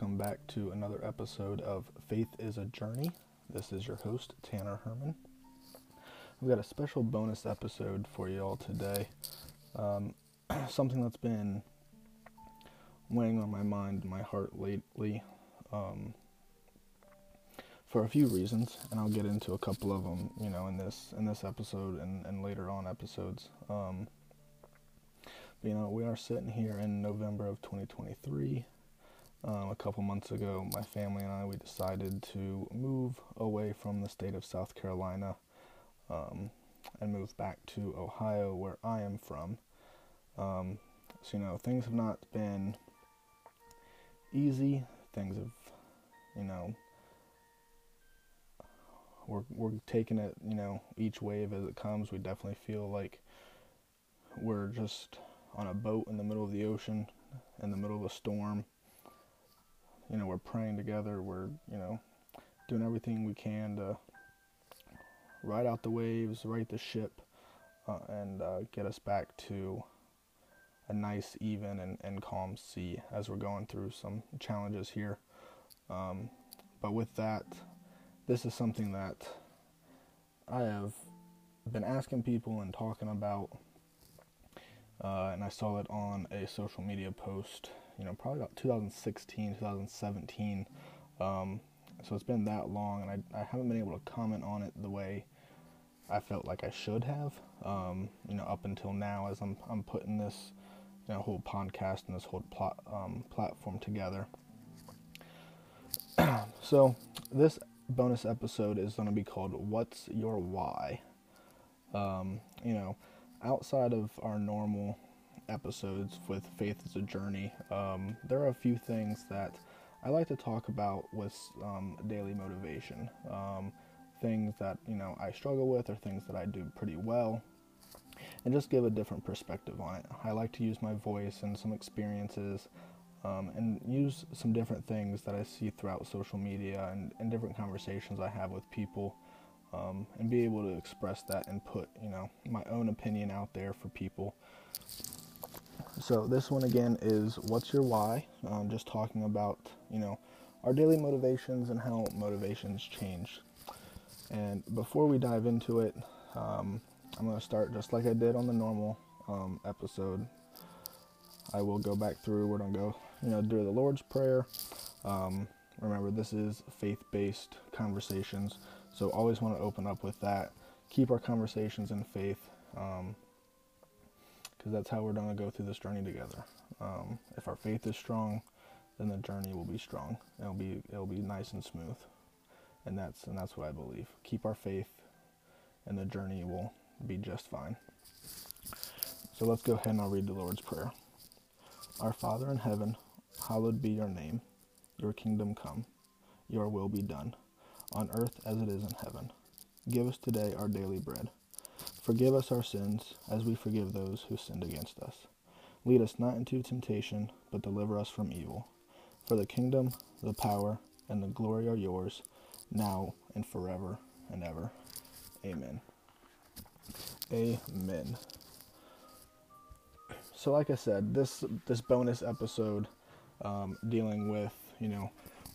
welcome back to another episode of Faith is a Journey. This is your host, Tanner Herman. We've got a special bonus episode for you all today. Um, something that's been weighing on my mind and my heart lately um, for a few reasons, and I'll get into a couple of them, you know, in this in this episode and, and later on episodes. Um, you know, we are sitting here in November of 2023. Um, a couple months ago, my family and I we decided to move away from the state of South Carolina um, and move back to Ohio, where I am from. Um, so you know, things have not been easy. Things have, you know, we're we're taking it, you know, each wave as it comes. We definitely feel like we're just on a boat in the middle of the ocean, in the middle of a storm you know, we're praying together. We're, you know, doing everything we can to ride out the waves, right the ship, uh, and uh, get us back to a nice, even, and, and calm sea as we're going through some challenges here. Um, but with that, this is something that I have been asking people and talking about. Uh, and I saw it on a social media post you know, probably about 2016, 2017. Um, so it's been that long, and I, I haven't been able to comment on it the way I felt like I should have. Um, you know, up until now, as I'm I'm putting this, you know, whole podcast and this whole plot um, platform together. so this bonus episode is going to be called "What's Your Why." Um, you know, outside of our normal episodes with Faith as a Journey, um, there are a few things that I like to talk about with um, daily motivation. Um, things that you know I struggle with, or things that I do pretty well, and just give a different perspective on it. I like to use my voice and some experiences, um, and use some different things that I see throughout social media and, and different conversations I have with people. Um, and be able to express that and put you know my own opinion out there for people so this one again is what's your why? Um, just talking about you know our daily motivations and how motivations change. And before we dive into it, um, I'm going to start just like I did on the normal um, episode. I will go back through. We're going to go, you know, do the Lord's Prayer. Um, remember, this is faith-based conversations, so always want to open up with that. Keep our conversations in faith. Because that's how we're going to go through this journey together. Um, if our faith is strong, then the journey will be strong. It'll be it'll be nice and smooth, and that's and that's what I believe. Keep our faith, and the journey will be just fine. So let's go ahead and I'll read the Lord's prayer. Our Father in heaven, hallowed be your name. Your kingdom come. Your will be done, on earth as it is in heaven. Give us today our daily bread Forgive us our sins, as we forgive those who sinned against us. Lead us not into temptation, but deliver us from evil. For the kingdom, the power, and the glory are yours, now and forever and ever. Amen. Amen. So, like I said, this this bonus episode um, dealing with you know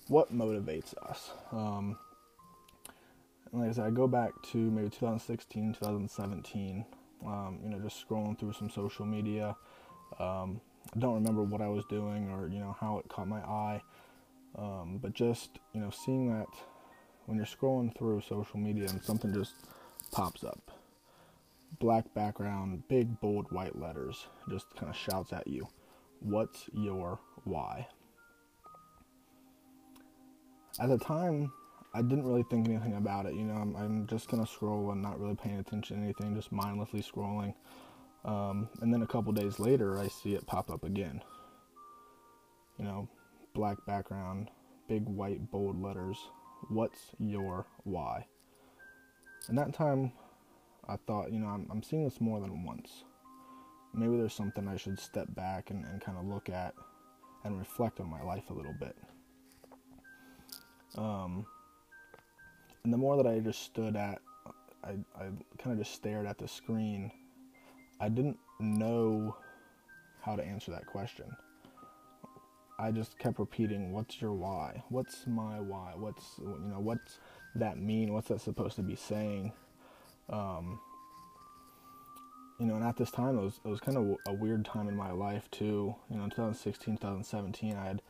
what motivates us. Um, like I said, I go back to maybe 2016, 2017. Um, you know, just scrolling through some social media. Um, I don't remember what I was doing or you know how it caught my eye, um, but just you know seeing that when you're scrolling through social media and something just pops up, black background, big bold white letters, just kind of shouts at you, "What's your why?" At the time, I didn't really think anything about it. You know, I'm, I'm just gonna scroll and not really paying attention to anything, just mindlessly scrolling. Um, and then a couple days later, I see it pop up again. You know, black background, big white bold letters. What's your why? And that time, I thought, you know, I'm, I'm seeing this more than once. Maybe there's something I should step back and, and kind of look at and reflect on my life a little bit. Um, and the more that I just stood at, I, I kind of just stared at the screen, I didn't know how to answer that question. I just kept repeating, "What's your why? What's my why? What's you know what's that mean? What's that supposed to be saying?" Um, you know, and at this time, it was it was kind of a weird time in my life too. You know, in 2016, 2017, I had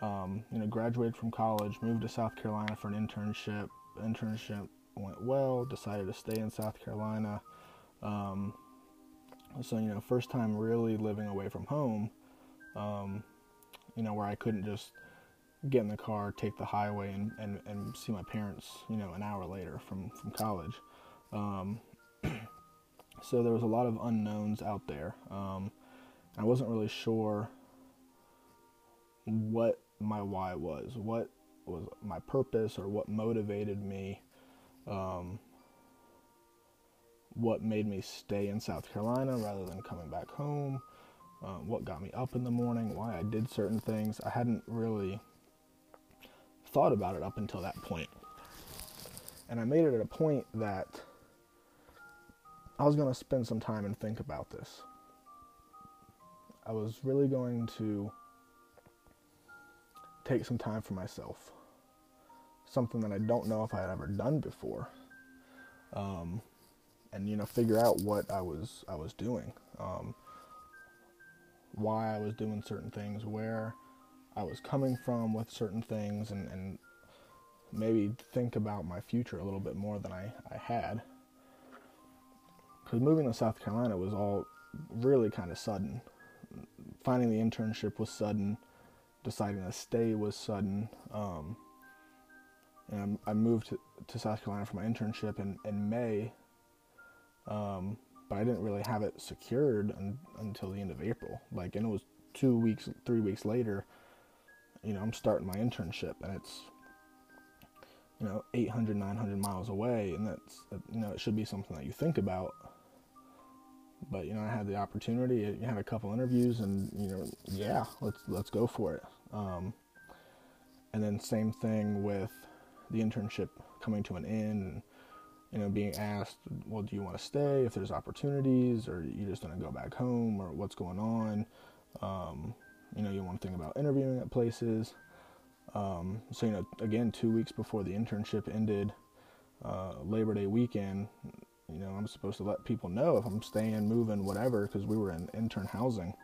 um, you know graduated from college, moved to South Carolina for an internship. Internship went well. Decided to stay in South Carolina. Um, so you know, first time really living away from home. Um, you know, where I couldn't just get in the car, take the highway, and, and, and see my parents, you know, an hour later from, from college. Um, so there was a lot of unknowns out there. Um, I wasn't really sure what my why was, what was my purpose, or what motivated me, um, what made me stay in South Carolina rather than coming back home uh, what got me up in the morning, why I did certain things. I hadn't really thought about it up until that point. And I made it at a point that I was going to spend some time and think about this. I was really going to take some time for myself. Something that I don't know if I had ever done before. Um, and you know, figure out what I was I was doing. Um, why I was doing certain things, where I was coming from with certain things, and, and maybe think about my future a little bit more than I, I had. Because moving to South Carolina was all really kind of sudden. Finding the internship was sudden. Deciding to stay was sudden. Um, and I, I moved to, to, South Carolina for my internship in, in May. Um, but I didn't really have it secured un, until the end of April. Like, and it was two weeks, three weeks later. You know, I'm starting my internship, and it's you know 800, 900 miles away, and that's you know it should be something that you think about. But you know, I had the opportunity. You had a couple interviews, and you know, yeah, let's let's go for it. Um, and then same thing with the internship coming to an end. And, you know, being asked, well, do you want to stay if there's opportunities, or you just want to go back home, or what's going on? Um, you know, you want to think about interviewing at places. Um, so, you know, again, two weeks before the internship ended, uh, Labor Day weekend, you know, I'm supposed to let people know if I'm staying, moving, whatever, because we were in intern housing.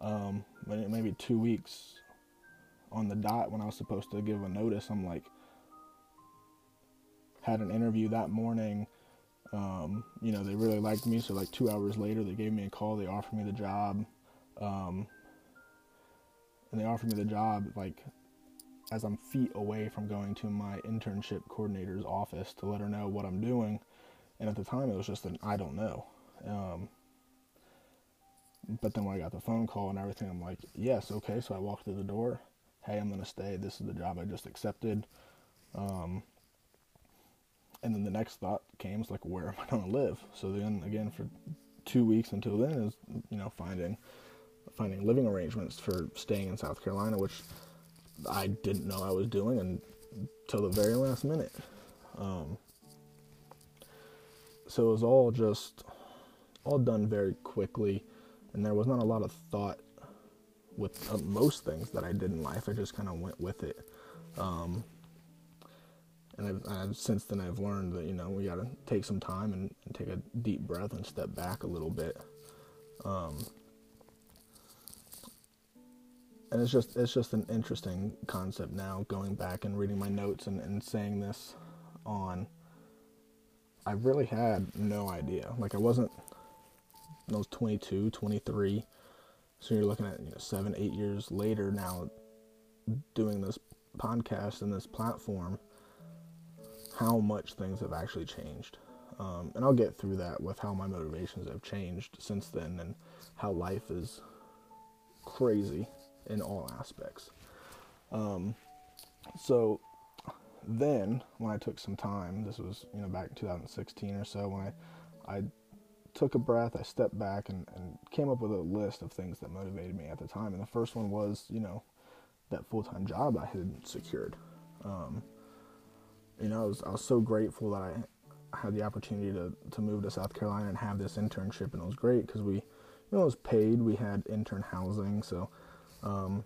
Um, maybe two weeks on the dot when I was supposed to give a notice, I'm like, had an interview that morning. Um, you know, they really liked me. So like two hours later, they gave me a call. They offered me the job, um, and they offered me the job like as I'm feet away from going to my internship coordinator's office to let her know what I'm doing. And at the time, it was just an I don't know. Um, but then when I got the phone call and everything, I'm like, yes, okay. So I walked through the door. Hey, I'm gonna stay. This is the job I just accepted. Um, and then the next thought came is like where am i going to live so then again for two weeks until then is you know finding finding living arrangements for staying in south carolina which i didn't know i was doing until the very last minute um, so it was all just all done very quickly and there was not a lot of thought with uh, most things that i did in life i just kind of went with it um, and I've, I've, since then I've learned that you know we got to take some time and, and, take a deep breath and step back a little bit. Um, and it's just it's just an interesting concept now going back and reading my notes and, and saying this on I really had no idea. Like I wasn't I was 22, 23. So you're looking at you know, seven, eight years later now doing this podcast and this platform how much things have actually changed. Um, and I'll get through that with how my motivations have changed since then and how life is crazy in all aspects. Um, so then, when I took some time, this was you know back in 2016 or so, when I I took a breath, I stepped back and, and came up with a list of things that motivated me at the time. And the first one was you know that full time job I had secured. Um, you know, I was, I was so grateful that I had the opportunity to, to move to South Carolina and have this internship, and it was great because we, you know, it was paid. We had intern housing, so Um,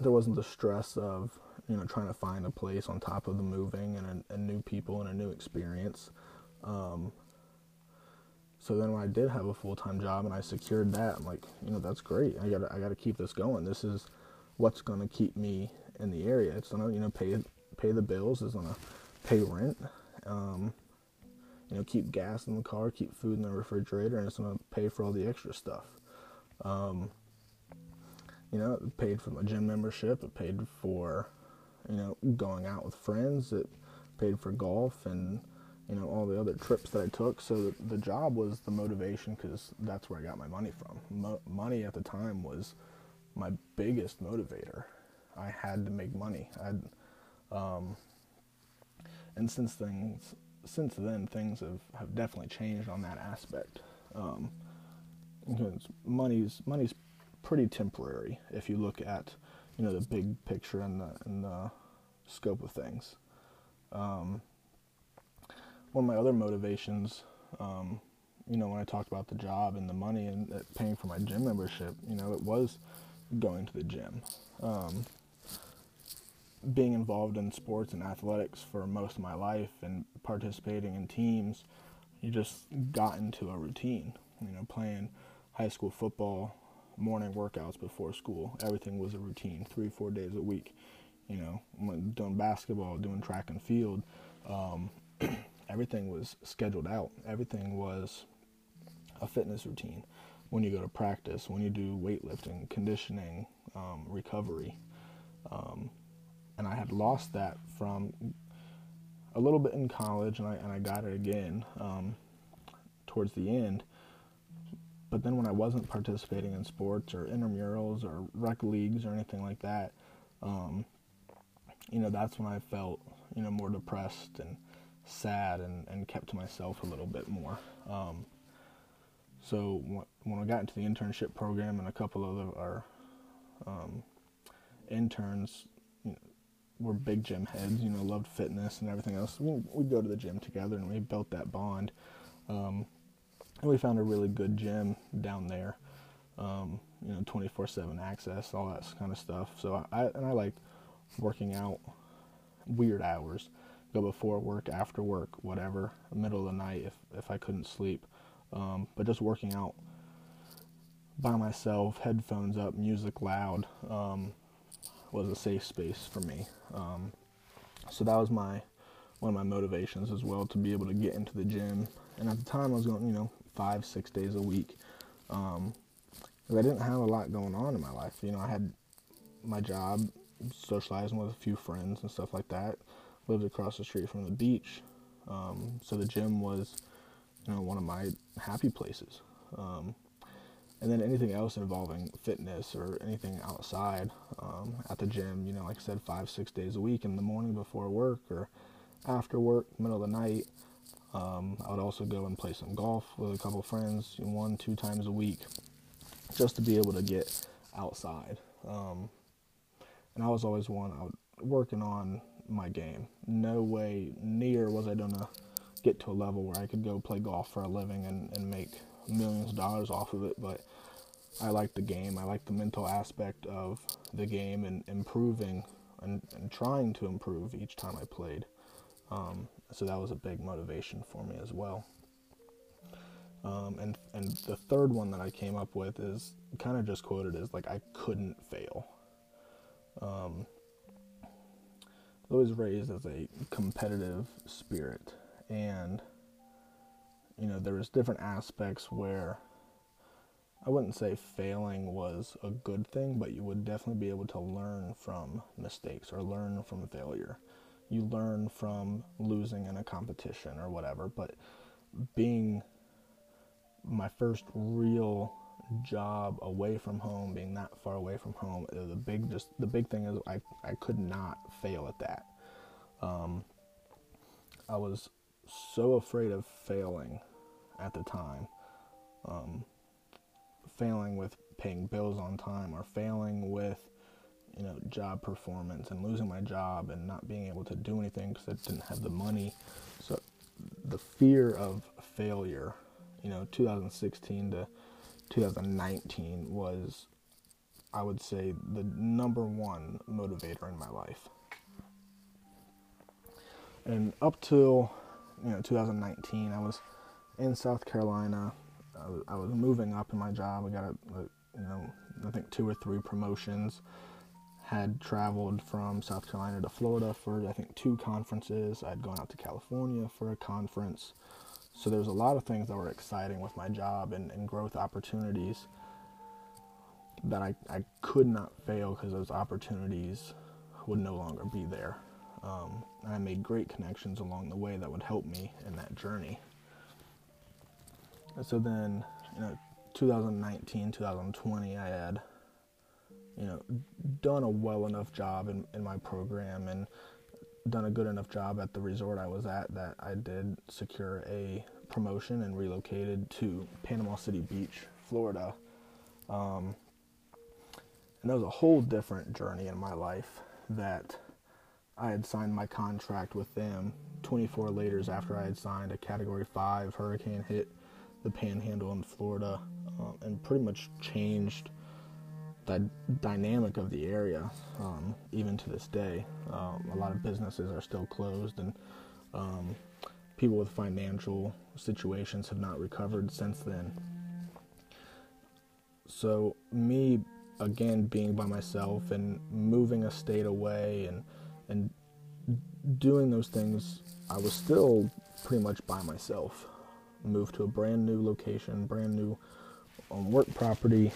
there wasn't the stress of you know trying to find a place on top of the moving and, a, and new people and a new experience. Um, so then when I did have a full time job and I secured that, I'm like, you know, that's great. I got I got to keep this going. This is what's going to keep me in the area. It's gonna you know pay pay the bills. It's gonna pay rent. Um, you know, keep gas in the car, keep food in the refrigerator, and it's gonna pay for all the extra stuff. Um, you know, it paid for my gym membership. It paid for, you know, going out with friends. It paid for golf and, you know, all the other trips that I took. So the, job was the motivation because that's where I got my money from. Mo- money at the time was my biggest motivator. I had to make money. I, um, and since things, since then, things have, have definitely changed on that aspect. Um, because money's money's pretty temporary if you look at you know the big picture and the and the scope of things. Um, one of my other motivations, um, you know, when I talked about the job and the money and paying for my gym membership, you know, it was going to the gym. Um, being involved in sports and athletics for most of my life and participating in teams, you just got into a routine. You know, playing high school football, morning workouts before school. Everything was a routine, three, four days a week. You know, doing basketball, doing track and field. Um, everything was scheduled out. Everything was a fitness routine. When you go to practice, when you do weightlifting, conditioning, um, recovery. Um, and I had lost that from a little bit in college, and I, and I got it again um, towards the end but then when I wasn't participating in sports or intramurals or rec leagues or anything like that, um, you know, that's when I felt, you know, more depressed and sad and, and kept to myself a little bit more. Um, so when I got into the internship program and a couple of our um, interns were big gym heads, you know, loved fitness and everything else, we, would go to the gym together and we built that bond. Um, and we found a really good gym down there. Um, you know, 24/7 access, all that kind of stuff. So I and I like working out weird hours. Go before work, after work, whatever, middle of the night if if I couldn't sleep. Um, but just working out by myself, headphones up, music loud, um, was a safe space for me. Um, so that was my one of my motivations as well to be able to get into the gym. And at the time, I was going, you know, five, six days a week. Um, I didn't have a lot going on in my life. You know, I had my job, socializing with a few friends and stuff like that. Lived across the street from the beach, um, so the gym was, you know, one of my happy places. Um, and then anything else involving fitness or anything outside um, at the gym, you know, like I said, five, six days a week in the morning before work or after work, middle of the night, um, I would also go and play some golf with a couple friends, one, two times a week, just to be able to get outside. Um, and I was always one I was working on my game. No way near was I gonna get to a level where I could go play golf for a living and, and make millions of dollars off of it, but I like the game. I like the mental aspect of the game and improving and, and trying to improve each time I played. Um, so that was a big motivation for me as well. Um, and and the third one that I came up with is kind of just quoted as like I couldn't fail. Um, I was raised as a competitive spirit, and you know there was different aspects where I wouldn't say failing was a good thing, but you would definitely be able to learn from mistakes or learn from failure you learn from losing in a competition or whatever. But being my first real job away from home, being that far away from home, uh, the big just the big thing is I I could not fail at that. Um, I was so afraid of failing at the time, um, failing with paying bills on time or failing with you know, job performance and losing my job and not being able to do anything because I didn't have the money. So the fear of failure, you know, 2016 to 2019 was I would say, the number one motivator in my life. And up till you know 2019, I was in South Carolina. I was, I was moving up in my job. I got a, a, you know I think two or three promotions. Had traveled from South Carolina to Florida for I think two conferences. I'd gone out to California for a conference. So there was a lot of things that were exciting with my job and, and growth opportunities that I, I could not fail because those opportunities would no longer be there. Um, I made great connections along the way that would help me in that journey. And so then, you know, 2019, 2020, I had, you know, done a well enough job in, in my program and done a good enough job at the resort I was at that I did secure a promotion and relocated to Panama City Beach, Florida. Um, and that was a whole different journey in my life that I had signed my contract with them 24 later after I had signed a Category 5 hurricane hit the panhandle in Florida um, and pretty much changed the dynamic of the area um, even to this day. Um, a lot of businesses are still closed and um, people with financial situations have not recovered since then. So, me again being by myself and moving a state away and and doing those things, I was still pretty much by myself. Moved to a brand new location, brand new um, work property,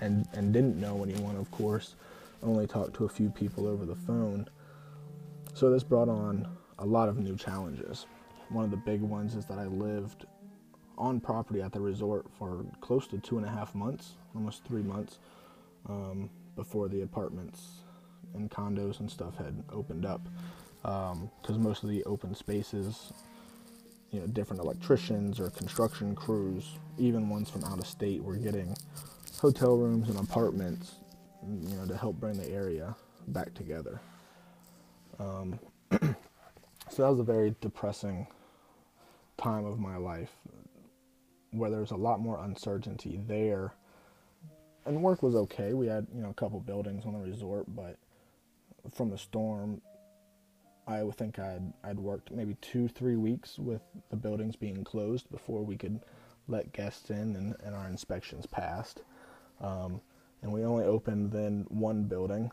and and didn't know anyone, of course. Only talked to a few people over the phone. So this brought on a lot of new challenges. One of the big ones is that I lived on property at the resort for close to two and a half months, almost three months um, before the apartments and condos and stuff had opened up. Because um, most of the open spaces, you know, different electricians or construction crews, even ones from out of state, were getting hotel rooms and apartments, you know, to help bring the area back together. Um, so that was a very depressing time of my life where there's a lot more uncertainty there and work was okay. We had you know a couple buildings on the resort, but from the storm, I would think I'd I'd worked maybe two three weeks with the buildings being closed before we could let guests in and, and our inspections passed. Um, and we only opened then one building,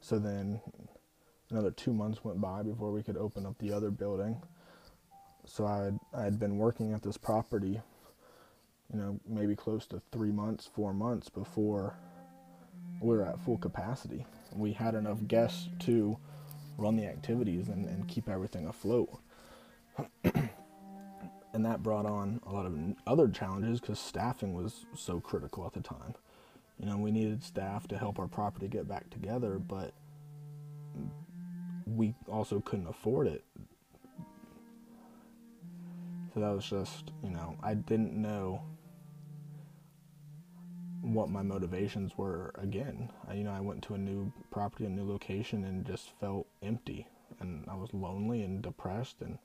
so then another two months went by before we could open up the other building. So I had been working at this property you know, maybe close to three months, four months before we were at full capacity. We had enough guests to run the activities and, and keep everything afloat. and that brought on a lot of other challenges because staffing was so critical at the time. You know, we needed staff to help our property get back together, but we also couldn't afford it. So that was just, you know, I didn't know what my motivations were again. I, you know, I went to a new property, a new location, and just felt empty, and I was lonely and depressed, and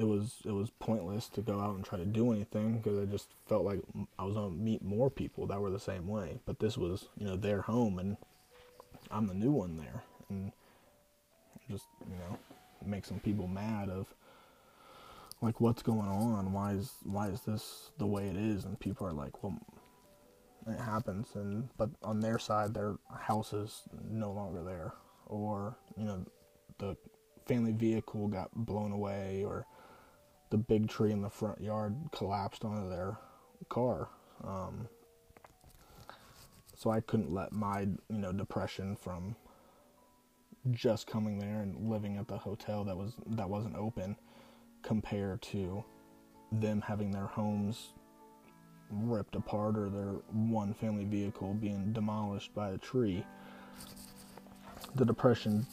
it was it was pointless to go out and try to do anything because I just felt like I was gonna meet more people that were the same way. But this was, you know, their home, and I'm the new one there, and just you know, make some people mad of like what's going on? Why is why is this the way it is? And people are like well it happens. And but on their side their house is no longer there. Or you know the family vehicle got blown away or the big tree in the front yard collapsed onto their car um, so i couldn't let my you know depression from just coming there and living at the hotel that was that wasn't open compare to them having their homes ripped apart or their one family vehicle being demolished by a tree, the depression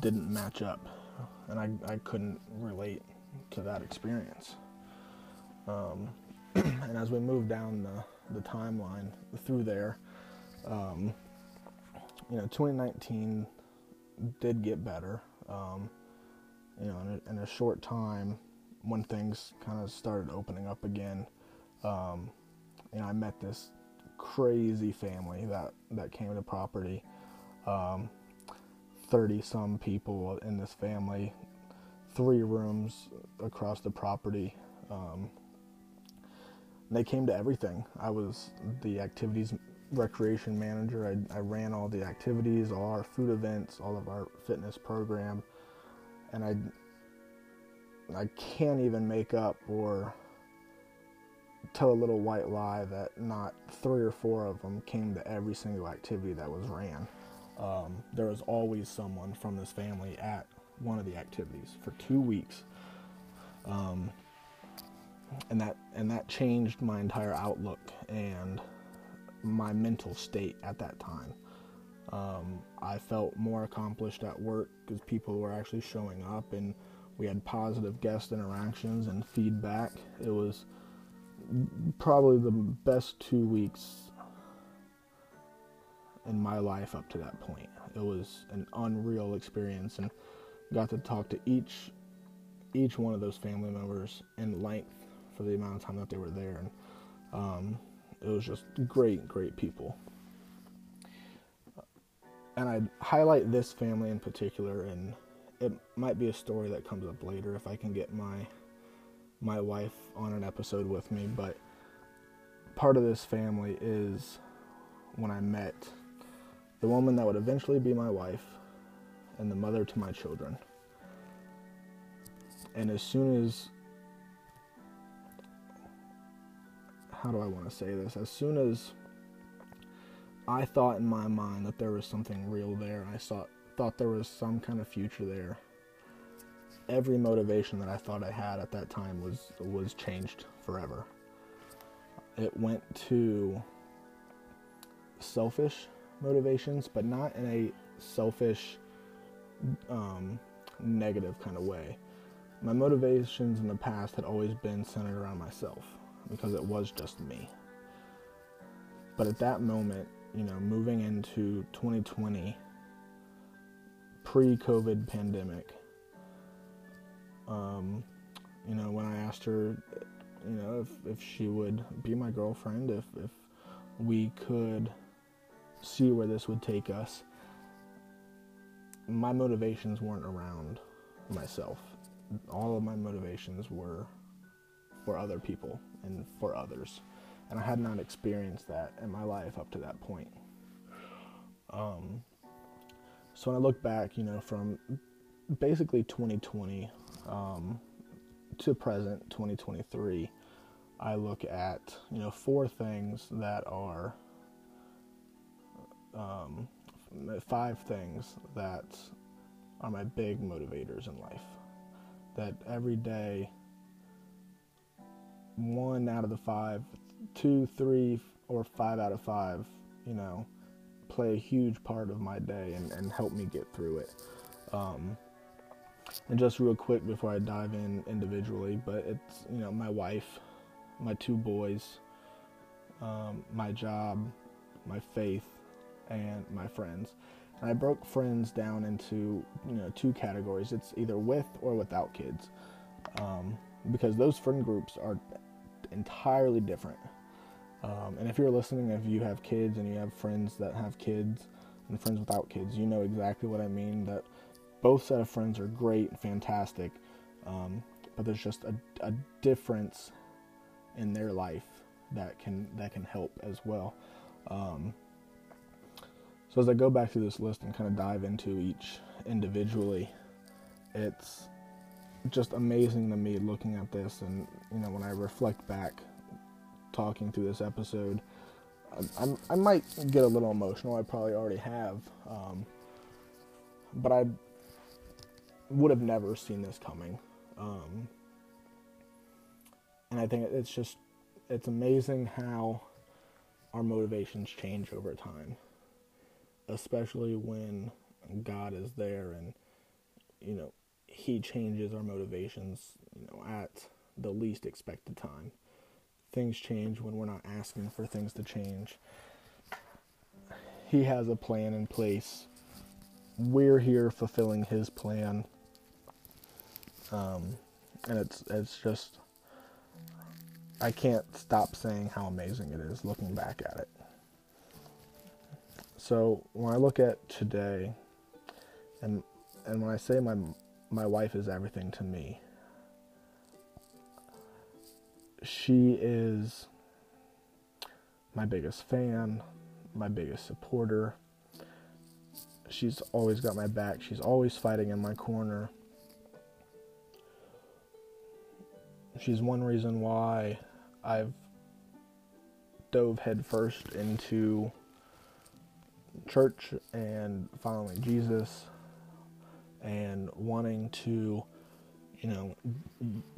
didn't match up. And I, I couldn't relate to that experience. Um, and as we move down the, the timeline through there, um, you know, 2019 did get better. Um, you know, in a, in a, short time, when things kind of started opening up again, um, you know, I met this crazy family that that came to property. Um, 30 some people in this family, three rooms across the property. Um, they came to everything. I was the activities recreation manager. I, I, ran all the activities, all our food events, all of our fitness program, and I I can't even make up or tell a little white lie that not three or four of them came to every single activity that was ran. Um, there was always someone from this family at one of the activities for two weeks. Um, and that and that changed my entire outlook and my mental state at that time. Um, I felt more accomplished at work because people were actually showing up and we had positive guest interactions and feedback. It was probably the best two weeks in my life up to that point. It was an unreal experience and got to talk to each each one of those family members in length for the amount of time that they were there. And um, it was just great great people. And I'd highlight this family in particular and it might be a story that comes up later if I can get my my wife on an episode with me but part of this family is when I met the woman that would eventually be my wife and the mother to my children. And as soon as how do I want to say this? As soon as I thought in my mind that there was something real there, I saw, thought there was some kind of future there. Every motivation that I thought I had at that time was was changed forever. It went to selfish motivations, but not in a selfish, um, negative kind of way. My motivations in the past had always been centered around myself because it was just me. But at that moment, you know, moving into 2020, pre COVID pandemic, um, you know, when I asked her, you know, if, if she would be my girlfriend, if, if we could see where this would take us. My motivations weren't around myself. All of my motivations were for other people and for others. And I had not experienced that in my life up to that point. Um, so when I look back, you know, from basically 2020 um, to present 2023, I look at, you know, four things that are um, five things that are my big motivators in life. That every day, one out of the five, two, three, or five out of five, you know, play a huge part of my day and, and help me get through it. Um, and just real quick before I dive in individually, but it's, you know, my wife, my two boys, um, my job, my faith, and my friends. And I broke friends down into you know two categories. It's either with or without kids, um, because those friend groups are entirely different. Um, and if you're listening, if you have kids and you have friends that have kids and friends without kids, you know exactly what I mean. That both set of friends are great, and fantastic, um, but there's just a, a difference in their life that can that can help as well. Um, so as I go back through this list and kind of dive into each individually, it's just amazing to me looking at this and you know when I reflect back talking through this episode I, I, might get a little emotional I probably already have um, but I would have never seen this coming um, and I think it's just it's amazing how our motivations change over time especially when God is there and you know he changes our motivations you know at the least expected time. Things change when we're not asking for things to change. He has a plan in place. We're here fulfilling his plan. Um, and it's it's just I can't stop saying how amazing it is looking back at it So when I look at today, and and when I say my my wife is everything to me, she is my biggest fan, my biggest supporter. She's always got my back. She's always fighting in my corner. She's one reason why I've dove headfirst into church and following Jesus and wanting to, you know,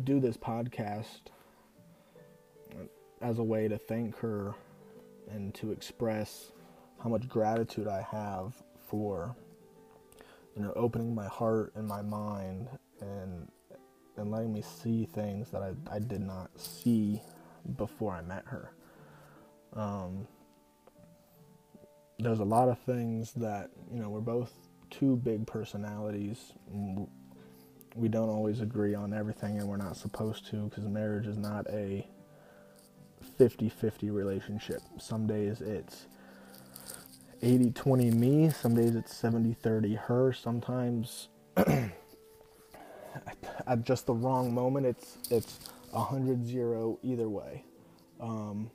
do this podcast as a way to thank her and to express how much gratitude I have for you know opening my heart and my mind and and letting me see things that I, I did not see before I met her. Um, there's a lot of things that you know we're both two big personalities. We don't always agree on everything, and we're not supposed to because marriage is not a 50 50 relationship. Some days it's 80 20 me, some days it's 70 30 her. Sometimes at just the wrong moment it's it's 100 0 either way. Um,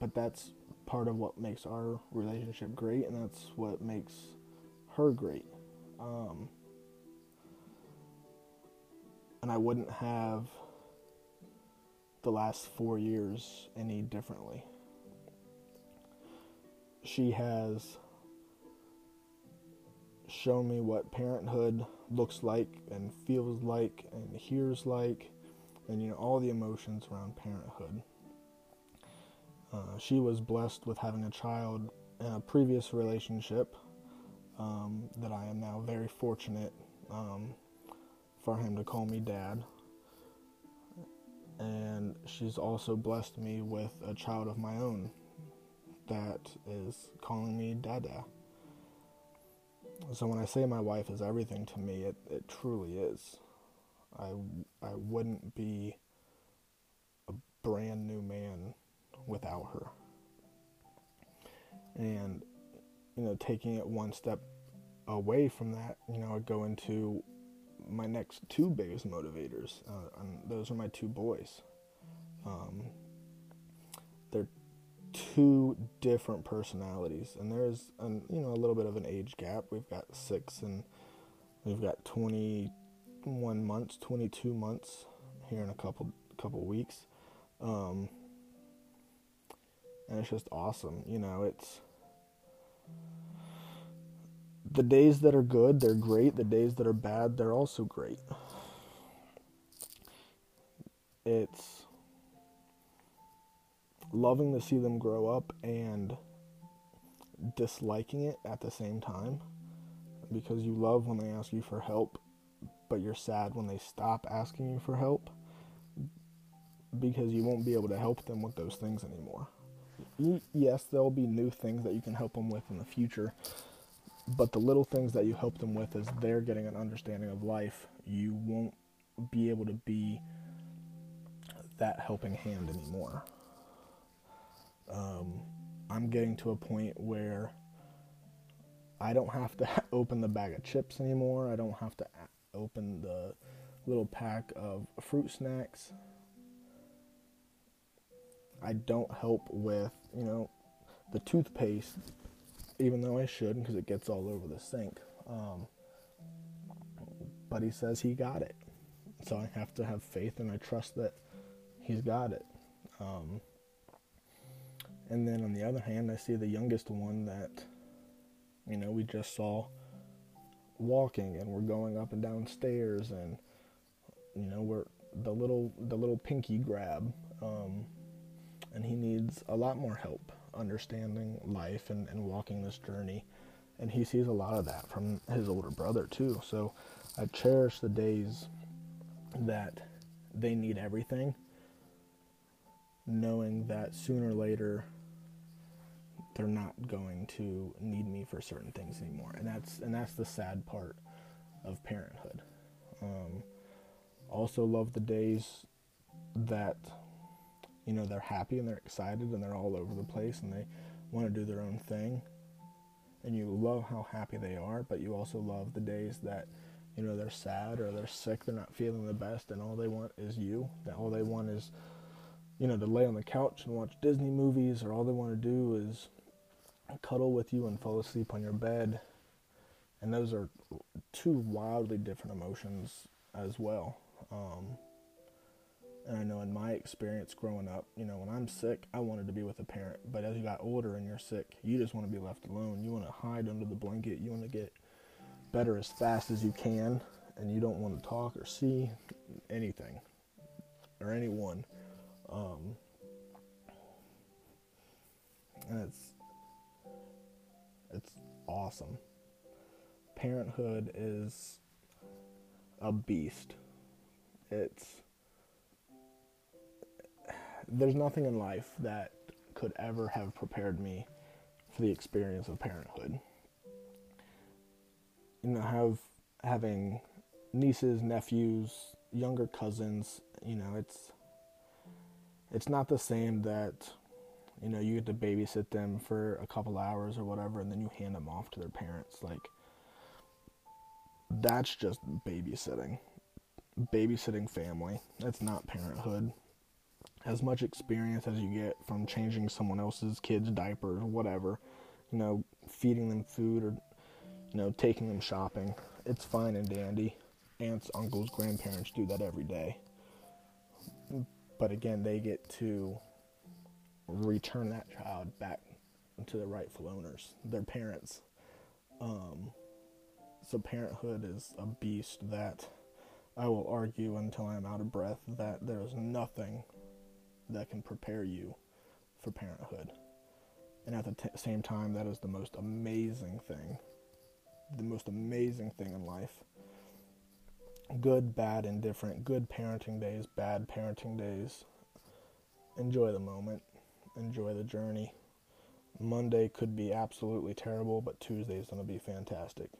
but that's part of what makes our relationship great, and that's what makes her great. Um, and I wouldn't have the last four years any differently. She has shown me what parenthood looks like and feels like and hears like, and you know, all the emotions around parenthood. Uh, she was blessed with having a child in a previous relationship um, that I am now very fortunate um, for him to call me dad and she's also blessed me with a child of my own that is calling me Dada. So when I say my wife is everything to me, it, it truly is. I, I wouldn't be a brand new man without her. And, you know, taking it one step away from that, you know, I go into my next two biggest motivators, uh, and those are my two boys. Um, they're two different personalities, and there's an, you know a little bit of an age gap. We've got six, and we've got 21 months, 22 months here in a couple couple weeks, um, and it's just awesome. You know, it's the days that are good, they're great. The days that are bad, they're also great. It's loving to see them grow up and disliking it at the same time because you love when they ask you for help, but you're sad when they stop asking you for help because you won't be able to help them with those things anymore. Yes, there'll be new things that you can help them with in the future, but the little things that you help them with as they're getting an understanding of life, you won't be able to be that helping hand anymore. Um, I'm getting to a point where I don't have to open the bag of chips anymore. I don't have to open the little pack of fruit snacks. I don't help with, you know, the toothpaste even though I shouldn't because it gets all over the sink. Um, but he says he got it. So I have to have faith and I trust that he's got it. Um, and then on the other hand, I see the youngest one that, you know, we just saw walking and we're going up and down stairs and, you know, we're the little the little pinky grab, um, and he needs a lot more help understanding life and, and walking this journey. And he sees a lot of that from his older brother, too. So I cherish the days that they need everything, knowing that sooner or later they're not going to need me for certain things anymore. And that's and that's the sad part of parenthood. Um, also love the days that you know they're happy and they're excited and they're all over the place and they want to do their own thing and you love how happy they are, but you also love the days that you know they're sad or they're sick, they're not feeling the best, and all they want is you. That all they want is you know to lay on the couch and watch Disney movies, or all they want to do is cuddle with you and fall asleep on your bed. And those are two wildly different emotions as well. Um, and I know in my experience growing up, you know, when I'm sick, I wanted to be with a parent. But as you got older and you're sick, you just want to be left alone. You want to hide under the blanket. You want to get better as fast as you can. And you don't want to talk or see anything or anyone. Um, and it's it's awesome. Parenthood is a beast. It's there's nothing in life that could ever have prepared me for the experience of parenthood. You know, have having nieces, nephews, younger cousins, you know, it's it's not the same that you know, you get to babysit them for a couple hours or whatever and then you hand them off to their parents like that's just babysitting. Babysitting family. That's not parenthood as much experience as you get from changing someone else's kid's diaper or whatever, you know, feeding them food or, you know, taking them shopping. It's fine and dandy. Aunts, uncles, grandparents do that every day. But again, they get to return that child back to the rightful owners, their parents. Um, so parenthood is a beast that I will argue until I'm out of breath that there is nothing that can prepare you for parenthood. And at the t- same time, that is the most amazing thing. The most amazing thing in life. Good, bad, indifferent. Good parenting days, bad parenting days. Enjoy the moment. Enjoy the journey. Monday could be absolutely terrible, but Tuesday is going to be fantastic.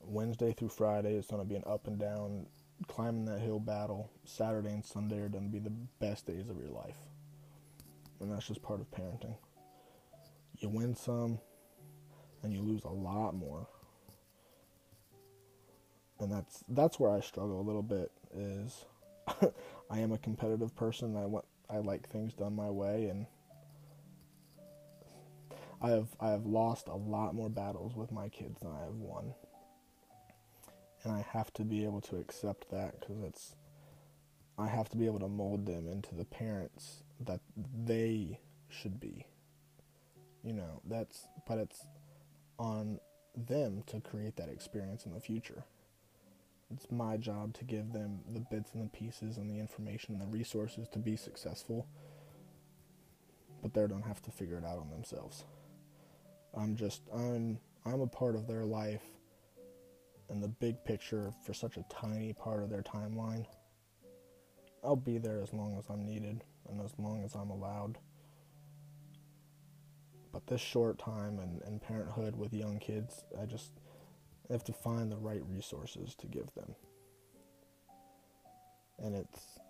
Wednesday through Friday is going to be an up and down climbing that hill battle, Saturday and Sunday are going to be the best days of your life. And that's just part of parenting. You win some and you lose a lot more. And that's that's where I struggle a little bit is I am a competitive person. I want I like things done my way and I have I have lost a lot more battles with my kids than I have won and I have to be able to accept that because it's I have to be able to mold them into the parents that they should be. You know, that's but it's on them to create that experience in the future. It's my job to give them the bits and the pieces and the information and the resources to be successful. But they don't have to figure it out on themselves. I'm just I'm I'm a part of their life in the big picture for such a tiny part of their timeline. I'll be there as long as I'm needed and as long as I'm allowed. But this short time and, and parenthood with young kids, I just have to find the right resources to give them. And it's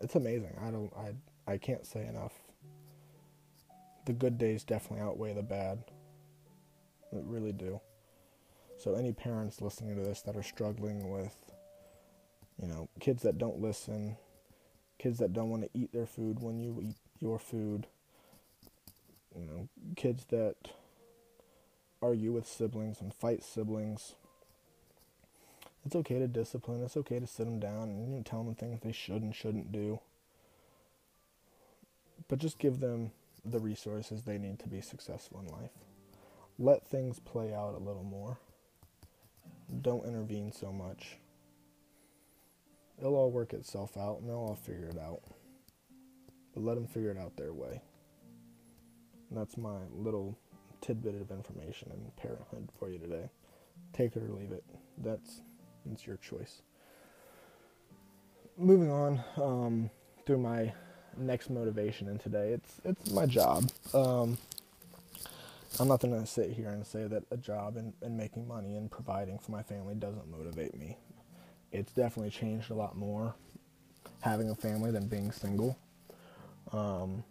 it's amazing. I don't I I can't say enough. The good days definitely outweigh the bad. It really do. So, any parents listening to this that are struggling with, you know, kids that don't listen, kids that don't want to eat their food when you eat your food, you know, kids that argue with siblings and fight siblings. It's okay to discipline. It's okay to sit them down and you know, tell them things they should and shouldn't do. But just give them the resources they need to be successful in life. Let things play out a little more don't intervene so much. It'll all work itself out and they'll all figure it out. But let them figure it out their way. And that's my little tidbit of information and parenthood for you today. Take it or leave it. That's that's your choice. Moving on um, through my next motivation in today, it's it's my job. Um, I'm not going to sit here and say that a job and, and making money and providing for my family doesn't motivate me. It's definitely changed a lot more having a family than being single. Um,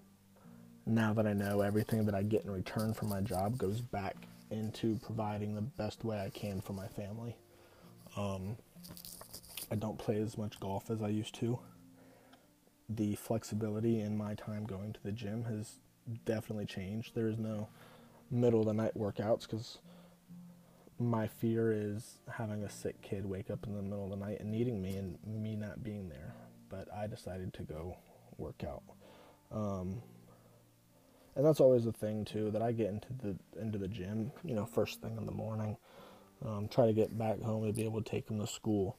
now that I know everything that I get in return for my job goes back into providing the best way I can for my family. Um, I don't play as much golf as I used to. The flexibility in my time going to the gym has definitely changed. There is no middle of the night workouts because my fear is having a sick kid wake up in the middle of the night and needing me and me not being there. But I decided to go work out. Um, and that's always the thing too that I get into the into the gym, you know, first thing in the morning. Um, try to get back home to be able to take them to school.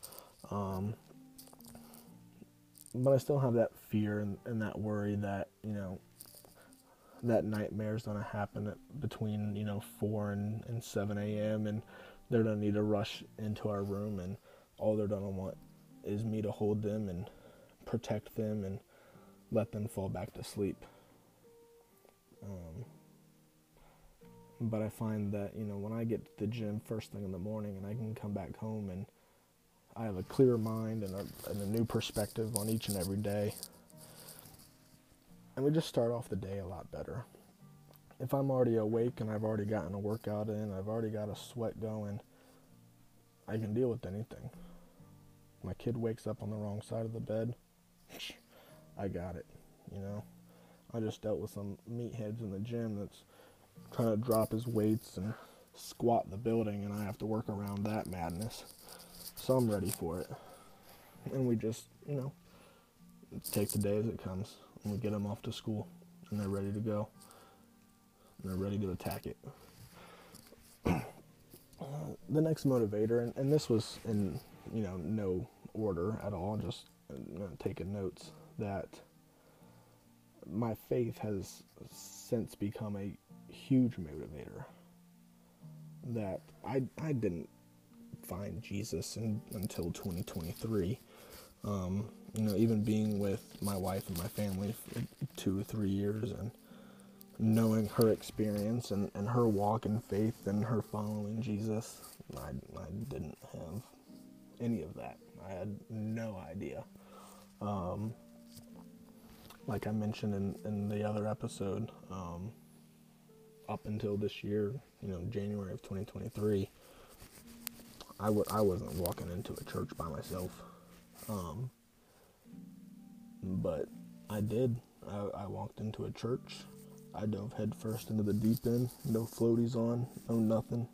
Um, but I still have that fear and, and that worry that you know that nightmare is going to happen between you know 4 and, and 7 a.m and they're going to need to rush into our room and all they're going to want is me to hold them and protect them and let them fall back to sleep. Um, but i find that you know when i get to the gym first thing in the morning and i can come back home and i have a clear mind and a, and a new perspective on each and every day and we just start off the day a lot better. If I'm already awake and I've already gotten a workout in, I've already got a sweat going, I can deal with anything. My kid wakes up on the wrong side of the bed, I got it, you know. I just dealt with some meatheads in the gym that's trying to drop his weights and squat the building, and I have to work around that madness. So I'm ready for it. And we just, you know, take the day as it comes and we get them off to school and they're ready to go. And they're ready to attack it. the next motivator, and, and, this was in you know no order at all, just uh, taking notes that my faith has since become a huge motivator. That I I didn't find Jesus in, until 2023. Um, you know, even being with my wife and my family for two or three years and knowing her experience and, and her walk in faith and her following Jesus, I, I didn't have any of that. I had no idea. Um, like I mentioned in, in the other episode, um, up until this year, you know, January of 2023, I w- I wasn't walking into a church by myself. Um, but I did. I, I walked into a church. I dove headfirst into the deep end, no floaties on, no nothing,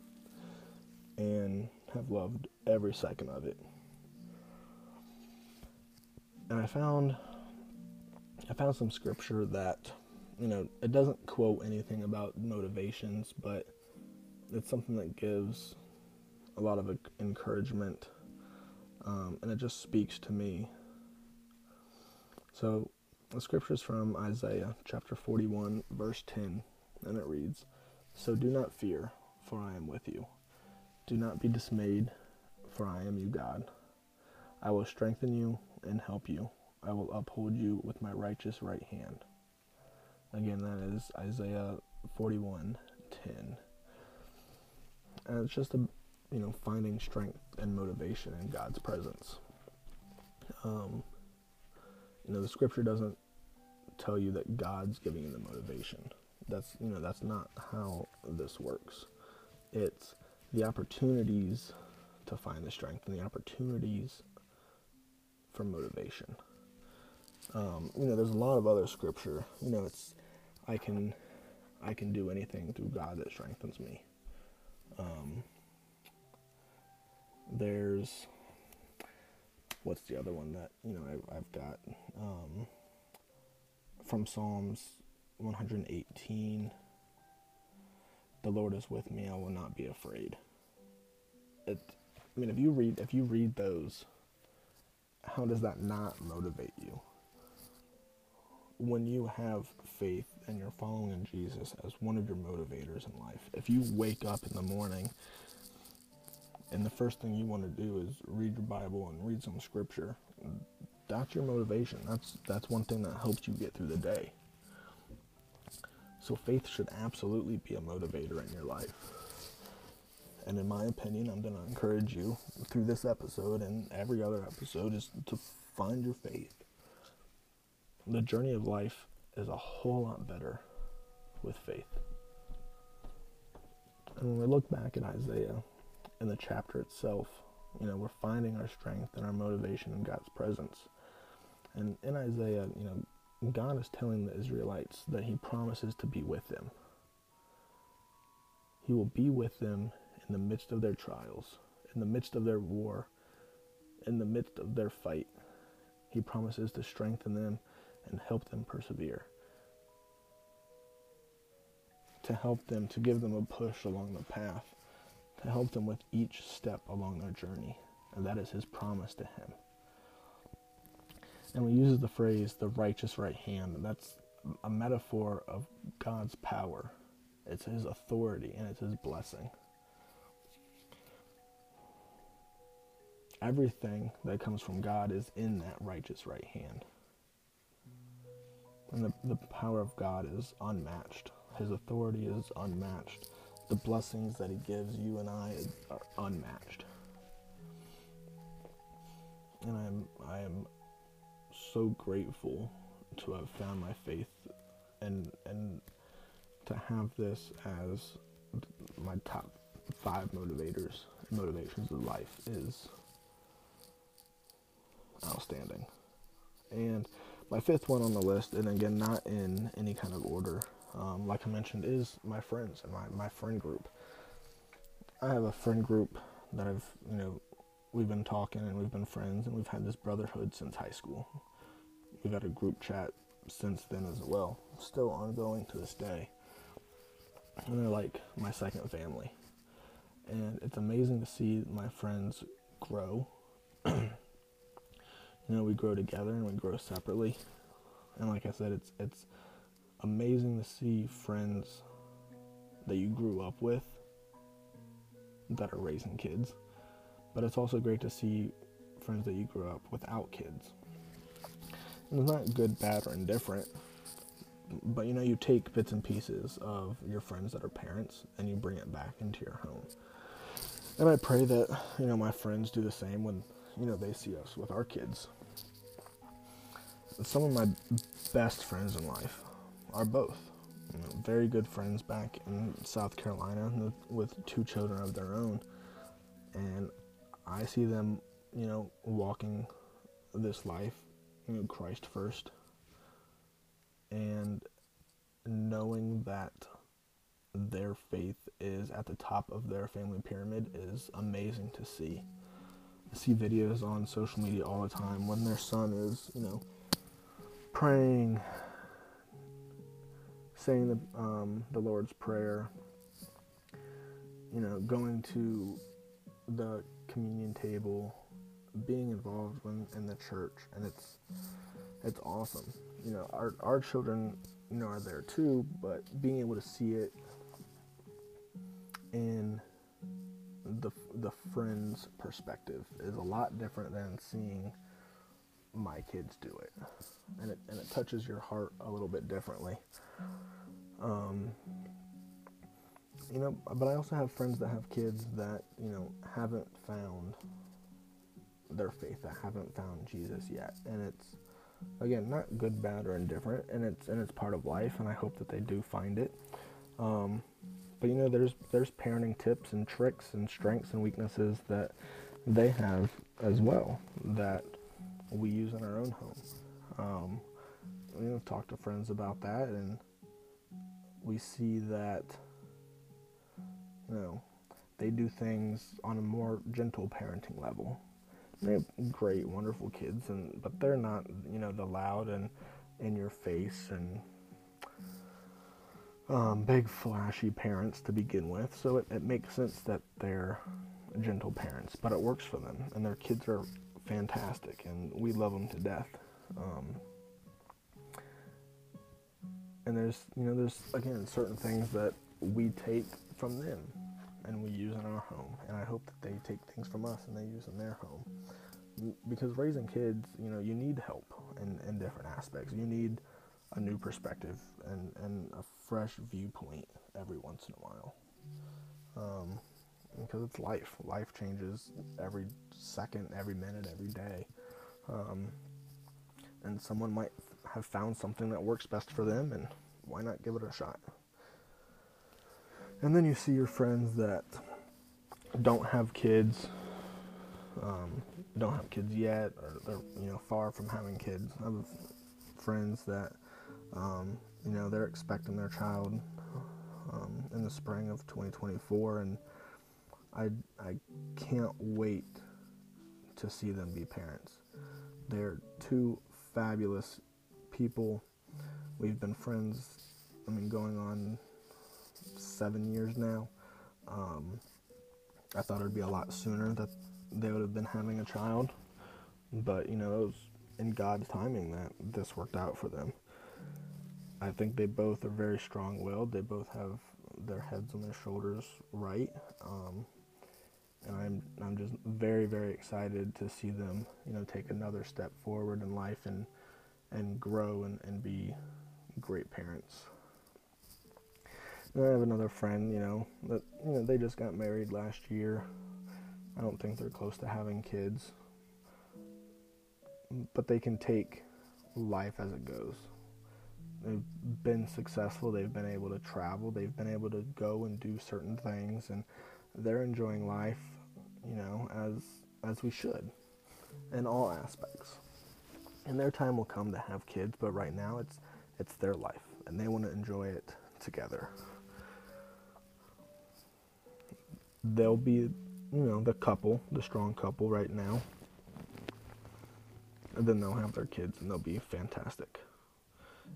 and have loved every second of it. And I found I found some scripture that you know it doesn't quote anything about motivations, but it's something that gives a lot of encouragement, um, and it just speaks to me so the scripture is from Isaiah chapter 41, verse 10, and it reads So do not fear, for I am with you. Do not be dismayed, for I am you, God. I will strengthen you and help you. I will uphold you with my righteous right hand. Again, that is Isaiah 41, 10. And it's just a, you know, finding strength and motivation in God's presence. Um, you know, the scripture doesn't tell you that God's giving you the motivation. That's you know, that's not how this works. It's the opportunities to find the strength and the opportunities for motivation. Um, you know, there's a lot of other scripture. You know, it's I can I can do anything through God that strengthens me. Um, there's what's the other one that you know I, have got um, from Psalms 118. The Lord is with me; I will not be afraid. It, I mean, if you read if you read those, how does that not motivate you? When you have faith and you're following in Jesus as one of your motivators in life, if you wake up in the morning and the first thing you want to do is read your Bible and read some scripture. That's your motivation. That's that's one thing that helps you get through the day. So faith should absolutely be a motivator in your life. And in my opinion, I'm going to encourage you through this episode and every other episode is to find your faith. The journey of life is a whole lot better with faith. And when we look back at Isaiah in the chapter itself, you know, we're finding our strength and our motivation in God's presence. And in Isaiah, you know, God is telling the Israelites that He promises to be with them. He will be with them in the midst of their trials, in the midst of their war, in the midst of their fight. He promises to strengthen them and help them persevere. To help them, to give them a push along the path, to help them with each step along their journey. And that is his promise to him. And we use the phrase the righteous right hand. And that's a metaphor of God's power. It's his authority and it's his blessing. Everything that comes from God is in that righteous right hand. And the, the power of God is unmatched. His authority is unmatched. The blessings that He gives you and I are unmatched. And I'm I am so grateful to have found my faith and and to have this as my top five motivators motivations of life is outstanding. And my fifth one on the list, and again, not in any kind of order, um, like I mentioned, is my friends and my, my friend group. I have a friend group that I've, you know, we've been talking and we've been friends and we've had this brotherhood since high school. We've had a group chat since then as well, still ongoing to this day. And they're like my second family. And it's amazing to see my friends grow you know we grow together and we grow separately and like i said it's it's amazing to see friends that you grew up with that are raising kids but it's also great to see friends that you grew up without kids and it's not good bad or indifferent but you know you take bits and pieces of your friends that are parents and you bring it back into your home and i pray that you know my friends do the same when you know, they see us with our kids. Some of my best friends in life are both. You know, very good friends back in South Carolina with two children of their own. And I see them, you know, walking this life, you know, Christ first. And knowing that their faith is at the top of their family pyramid is amazing to see see videos on social media all the time when their son is, you know, praying, saying the um, the Lord's Prayer, you know, going to the communion table, being involved in the church, and it's it's awesome. You know, our our children, you know, are there too, but being able to see it in the the friend's perspective is a lot different than seeing my kids do it, and it and it touches your heart a little bit differently. You know, but I also have friends that have kids that you know haven't found their faith, that haven't found Jesus yet, and it's again not good, bad, or indifferent, and it's and it's part of life, and I hope that they do find it. Um, but you know, there's there's parenting tips and tricks and strengths and weaknesses that they have as well that we use in our own home. Um, you know, talk to friends about that, and we see that you know they do things on a more gentle parenting level. They have great, wonderful kids, and but they're not you know the loud and in your face and um, big flashy parents to begin with, so it, it makes sense that they're gentle parents, but it works for them, and their kids are fantastic, and we love them to death. Um, and there's, you know, there's again certain things that we take from them and we use in our home, and I hope that they take things from us and they use in their home. Because raising kids, you know, you need help in, in different aspects. You need a new perspective and, and a fresh viewpoint every once in a while. Um, because it's life. Life changes every second, every minute, every day. Um, and someone might have found something that works best for them, and why not give it a shot? And then you see your friends that don't have kids, um, don't have kids yet, or they're you know far from having kids. I have friends that um, you know they're expecting their child um, in the spring of 2024, and I I can't wait to see them be parents. They're two fabulous people. We've been friends. I mean, going on seven years now. Um, I thought it'd be a lot sooner that they would have been having a child, but you know, it was in God's timing that this worked out for them. I think they both are very strong-willed. They both have their heads on their shoulders right, um, and I'm I'm just very very excited to see them, you know, take another step forward in life and and grow and, and be great parents. I have another friend, you know, that you know they just got married last year. I don't think they're close to having kids, but they can take life as it goes. They've been successful. They've been able to travel. They've been able to go and do certain things, and they're enjoying life, you know, as as we should, in all aspects. And their time will come to have kids, but right now it's it's their life, and they want to enjoy it together. They'll be, you know, the couple, the strong couple right now. And then they'll have their kids and they'll be fantastic.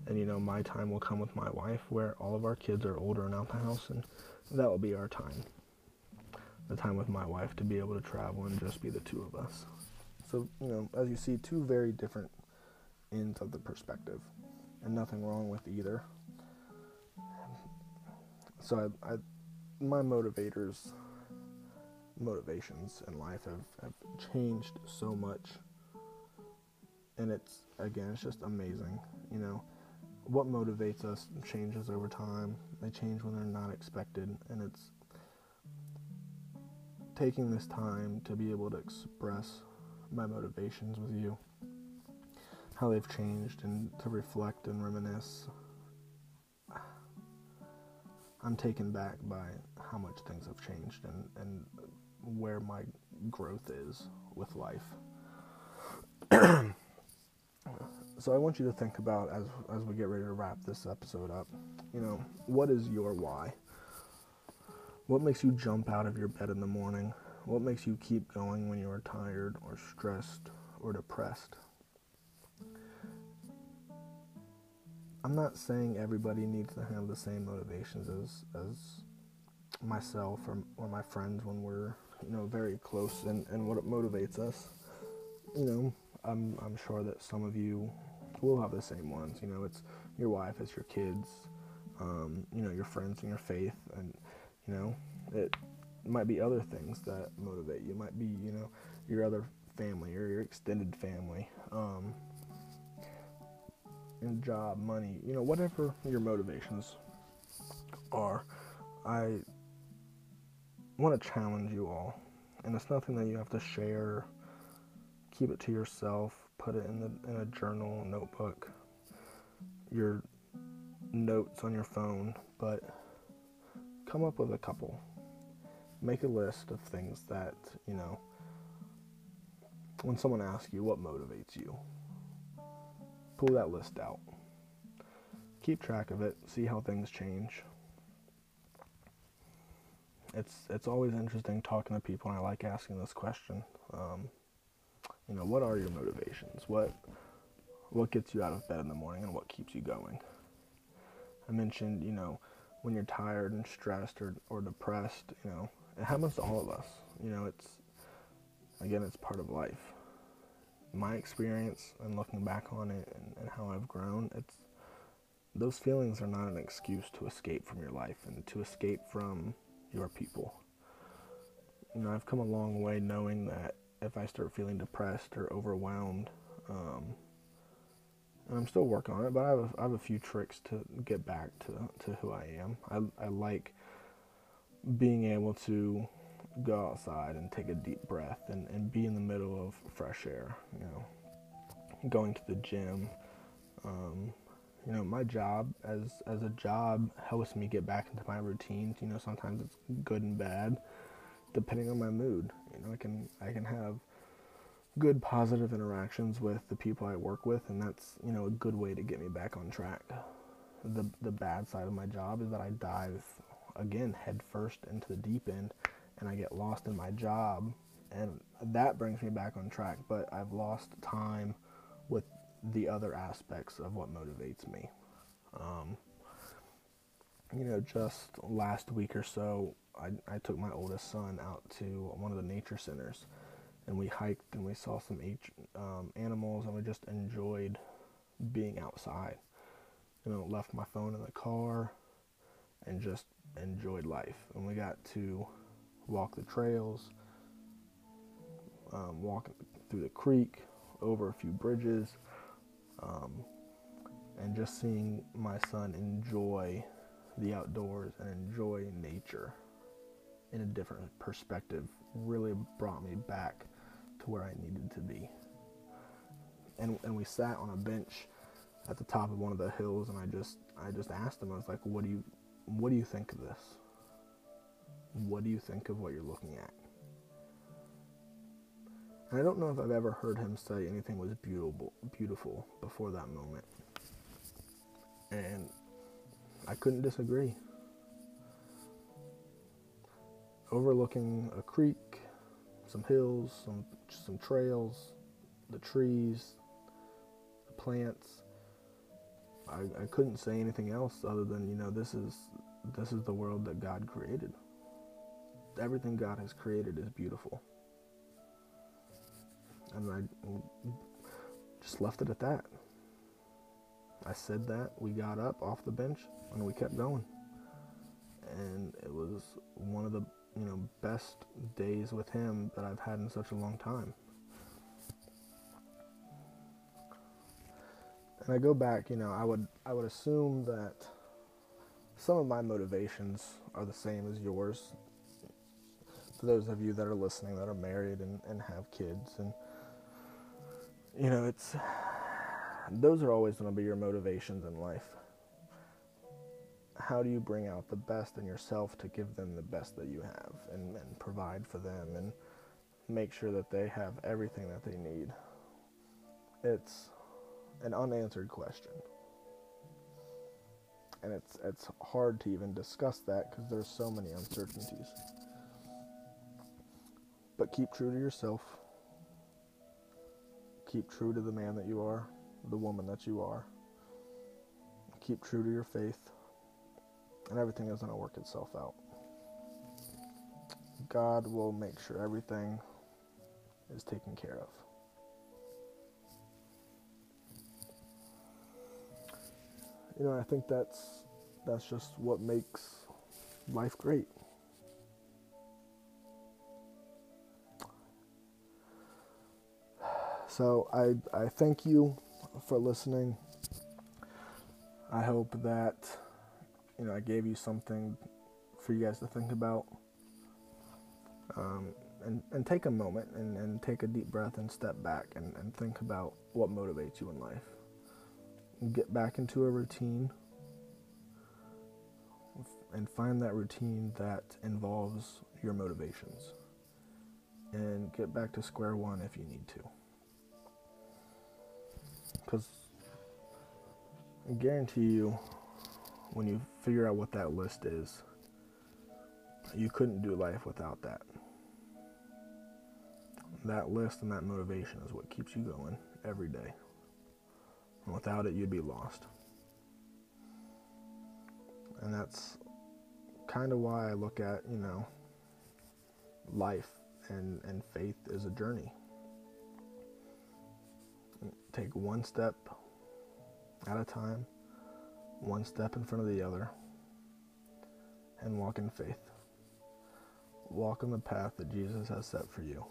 And, you know, my time will come with my wife where all of our kids are older and out the house, and that will be our time. The time with my wife to be able to travel and just be the two of us. So, you know, as you see, two very different ends of the perspective, and nothing wrong with either. So, I, I my motivators motivations in life have, have changed so much. And it's, again, it's just amazing. You know, what motivates us changes over time. They change when they're not expected. And it's taking this time to be able to express my motivations with you, how they've changed, and to reflect and reminisce. I'm taken back by how much things have changed and, and where my growth is with life. so I want you to think about as as we get ready to wrap this episode up, you know, what is your why? What makes you jump out of your bed in the morning? What makes you keep going when you are tired or stressed or depressed? I'm not saying everybody needs to have the same motivations as as myself or, or my friends when we're you know, very close and, and what motivates us. You know, I'm, I'm sure that some of you will have the same ones. You know, it's your wife, it's your kids, um, you know, your friends and your faith. And, you know, it might be other things that motivate you. It might be, you know, your other family or your extended family. Um, and job, money, you know, whatever your motivations are. I want to challenge you all. And it's nothing that you have to share. Keep it to yourself. Put it in, the, in a journal, notebook, your notes on your phone. But come up with a couple. Make a list of things that, you know, when someone asks you what motivates you, pull that list out. Keep track of it. See how things change it's it's always interesting talking to people, and I like asking this question. Um, you know, what are your motivations? What what gets you out of bed in the morning, and what keeps you going? I mentioned, you know, when you're tired and stressed or or depressed, you know, it happens to all of us. You know, it's again, it's part of life. My experience and looking back on it and, and how I've grown, it's those feelings are not an excuse to escape from your life and to escape from your people. You know, I've come a long way knowing that if I start feeling depressed or overwhelmed, um, I'm still working on it, but I have, a, I have a few tricks to get back to, to who I am. I, I like being able to go outside and take a deep breath and, and be in the middle of fresh air, you know, going to the gym, um, you know, my job as as a job helps me get back into my routines. You know, sometimes it's good and bad, depending on my mood. You know, I can I can have good positive interactions with the people I work with, and that's you know a good way to get me back on track. The the bad side of my job is that I dive again head first into the deep end, and I get lost in my job, and that brings me back on track. But I've lost time with the other aspects of what motivates me. Um, you know, just last week or so, I, I took my oldest son out to one of the nature centers and we hiked and we saw some um, animals and we just enjoyed being outside. You know, left my phone in the car and just enjoyed life. And we got to walk the trails, um, walk through the creek, over a few bridges, um, and just seeing my son enjoy the outdoors and enjoy nature in a different perspective really brought me back to where I needed to be. And and we sat on a bench at the top of one of the hills and I just I just asked him I was like what do you what do you think of this? What do you think of what you're looking at? I don't know if I've ever heard him say anything was beautiful beautiful before that moment. And I couldn't disagree. Overlooking a creek, some hills, some some trails, the trees, the plants. I, I couldn't say anything else other than you know this is this is the world that God created. Everything God has created is beautiful, and I just left it at that. I said that we got up off the bench and we kept going, and it was one of the you know best days with him that I've had in such a long time. And I go back, you know, I would I would assume that some of my motivations are the same as yours. For those of you that are listening that are married and, and have kids and you know, it's those are always going to be your motivations in life how do you bring out the best in yourself to give them the best that you have and, and provide for them and make sure that they have everything that they need? It's an unanswered question. And it's it's hard to even discuss that because there's so many uncertainties. But keep true to yourself. Keep true to the man that you are, the woman that you are. Keep true to your faith and everything is going to work itself out. God will make sure everything is taken care of. You know, I think that's that's just what makes life great. So I I thank you for listening. I hope that you know, I gave you something for you guys to think about. Um, and, and take a moment and, and take a deep breath and step back and, and think about what motivates you in life. Get back into a routine and find that routine that involves your motivations. And get back to square one if you need to. Because I guarantee you, when you figure out what that list is, you couldn't do life without that. That list and that motivation is what keeps you going every day. And without it, you'd be lost. And that's kind of why I look at, you know, life and, and faith as a journey. Take one step at a time one step in front of the other, and walk in faith. Walk on the path that Jesus has set for you.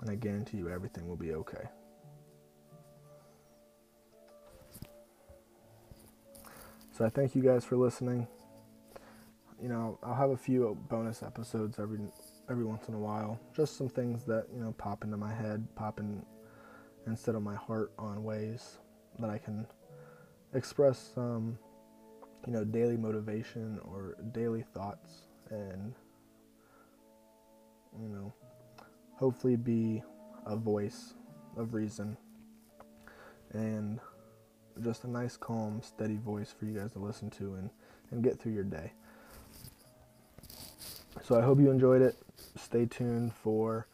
And I guarantee you everything will be okay. So I thank you guys for listening. You know, I'll have a few bonus episodes every every once in a while. Just some things that, you know, pop into my head, pop in and of my heart on ways that I can express some, you know, daily motivation or daily thoughts and, you know, hopefully be a voice of reason and just a nice, calm, steady voice for you guys to listen to and, and get through your day. So I hope you enjoyed it. Stay tuned for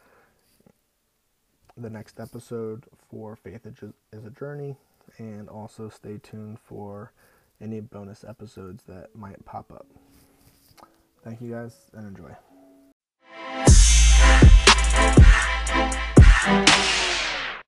the next episode for Faith is a Journey, and also stay tuned for any bonus episodes that might pop up. Thank you guys and enjoy.